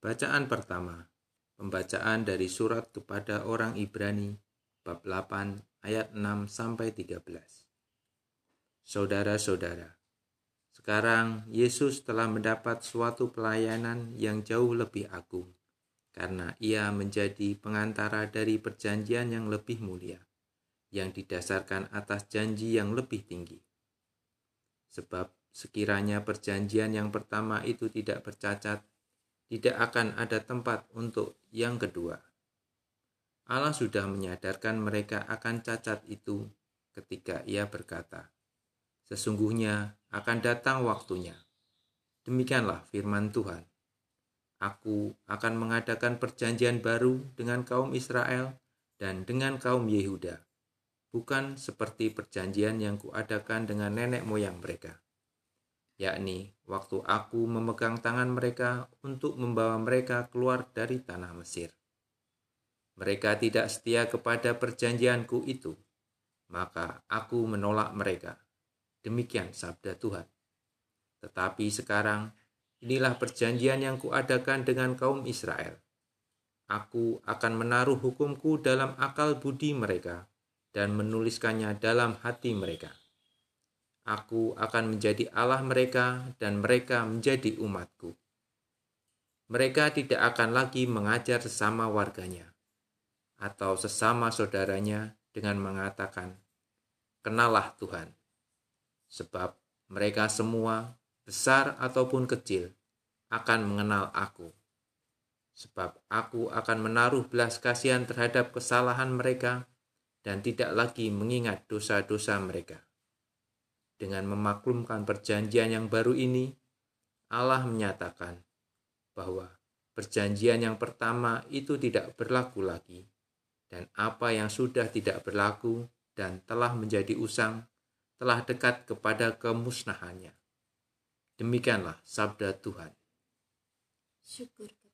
Bacaan pertama. Pembacaan dari surat kepada orang Ibrani bab 8 ayat 6 sampai 13. Saudara-saudara, sekarang Yesus telah mendapat suatu pelayanan yang jauh lebih agung karena ia menjadi pengantara dari perjanjian yang lebih mulia yang didasarkan atas janji yang lebih tinggi. Sebab sekiranya perjanjian yang pertama itu tidak bercacat, tidak akan ada tempat untuk yang kedua. Allah sudah menyadarkan mereka akan cacat itu ketika ia berkata, Sesungguhnya akan datang waktunya. Demikianlah firman Tuhan. Aku akan mengadakan perjanjian baru dengan kaum Israel dan dengan kaum Yehuda, bukan seperti perjanjian yang kuadakan dengan nenek moyang mereka yakni waktu aku memegang tangan mereka untuk membawa mereka keluar dari tanah Mesir. Mereka tidak setia kepada perjanjianku itu, maka aku menolak mereka. Demikian sabda Tuhan. Tetapi sekarang, inilah perjanjian yang kuadakan dengan kaum Israel. Aku akan menaruh hukumku dalam akal budi mereka dan menuliskannya dalam hati mereka Aku akan menjadi Allah mereka dan mereka menjadi umatku. Mereka tidak akan lagi mengajar sesama warganya atau sesama saudaranya dengan mengatakan, Kenalah Tuhan. Sebab mereka semua, besar ataupun kecil, akan mengenal aku. Sebab aku akan menaruh belas kasihan terhadap kesalahan mereka dan tidak lagi mengingat dosa-dosa mereka. Dengan memaklumkan perjanjian yang baru ini, Allah menyatakan bahwa perjanjian yang pertama itu tidak berlaku lagi, dan apa yang sudah tidak berlaku dan telah menjadi usang telah dekat kepada kemusnahannya. Demikianlah sabda Tuhan. Syukur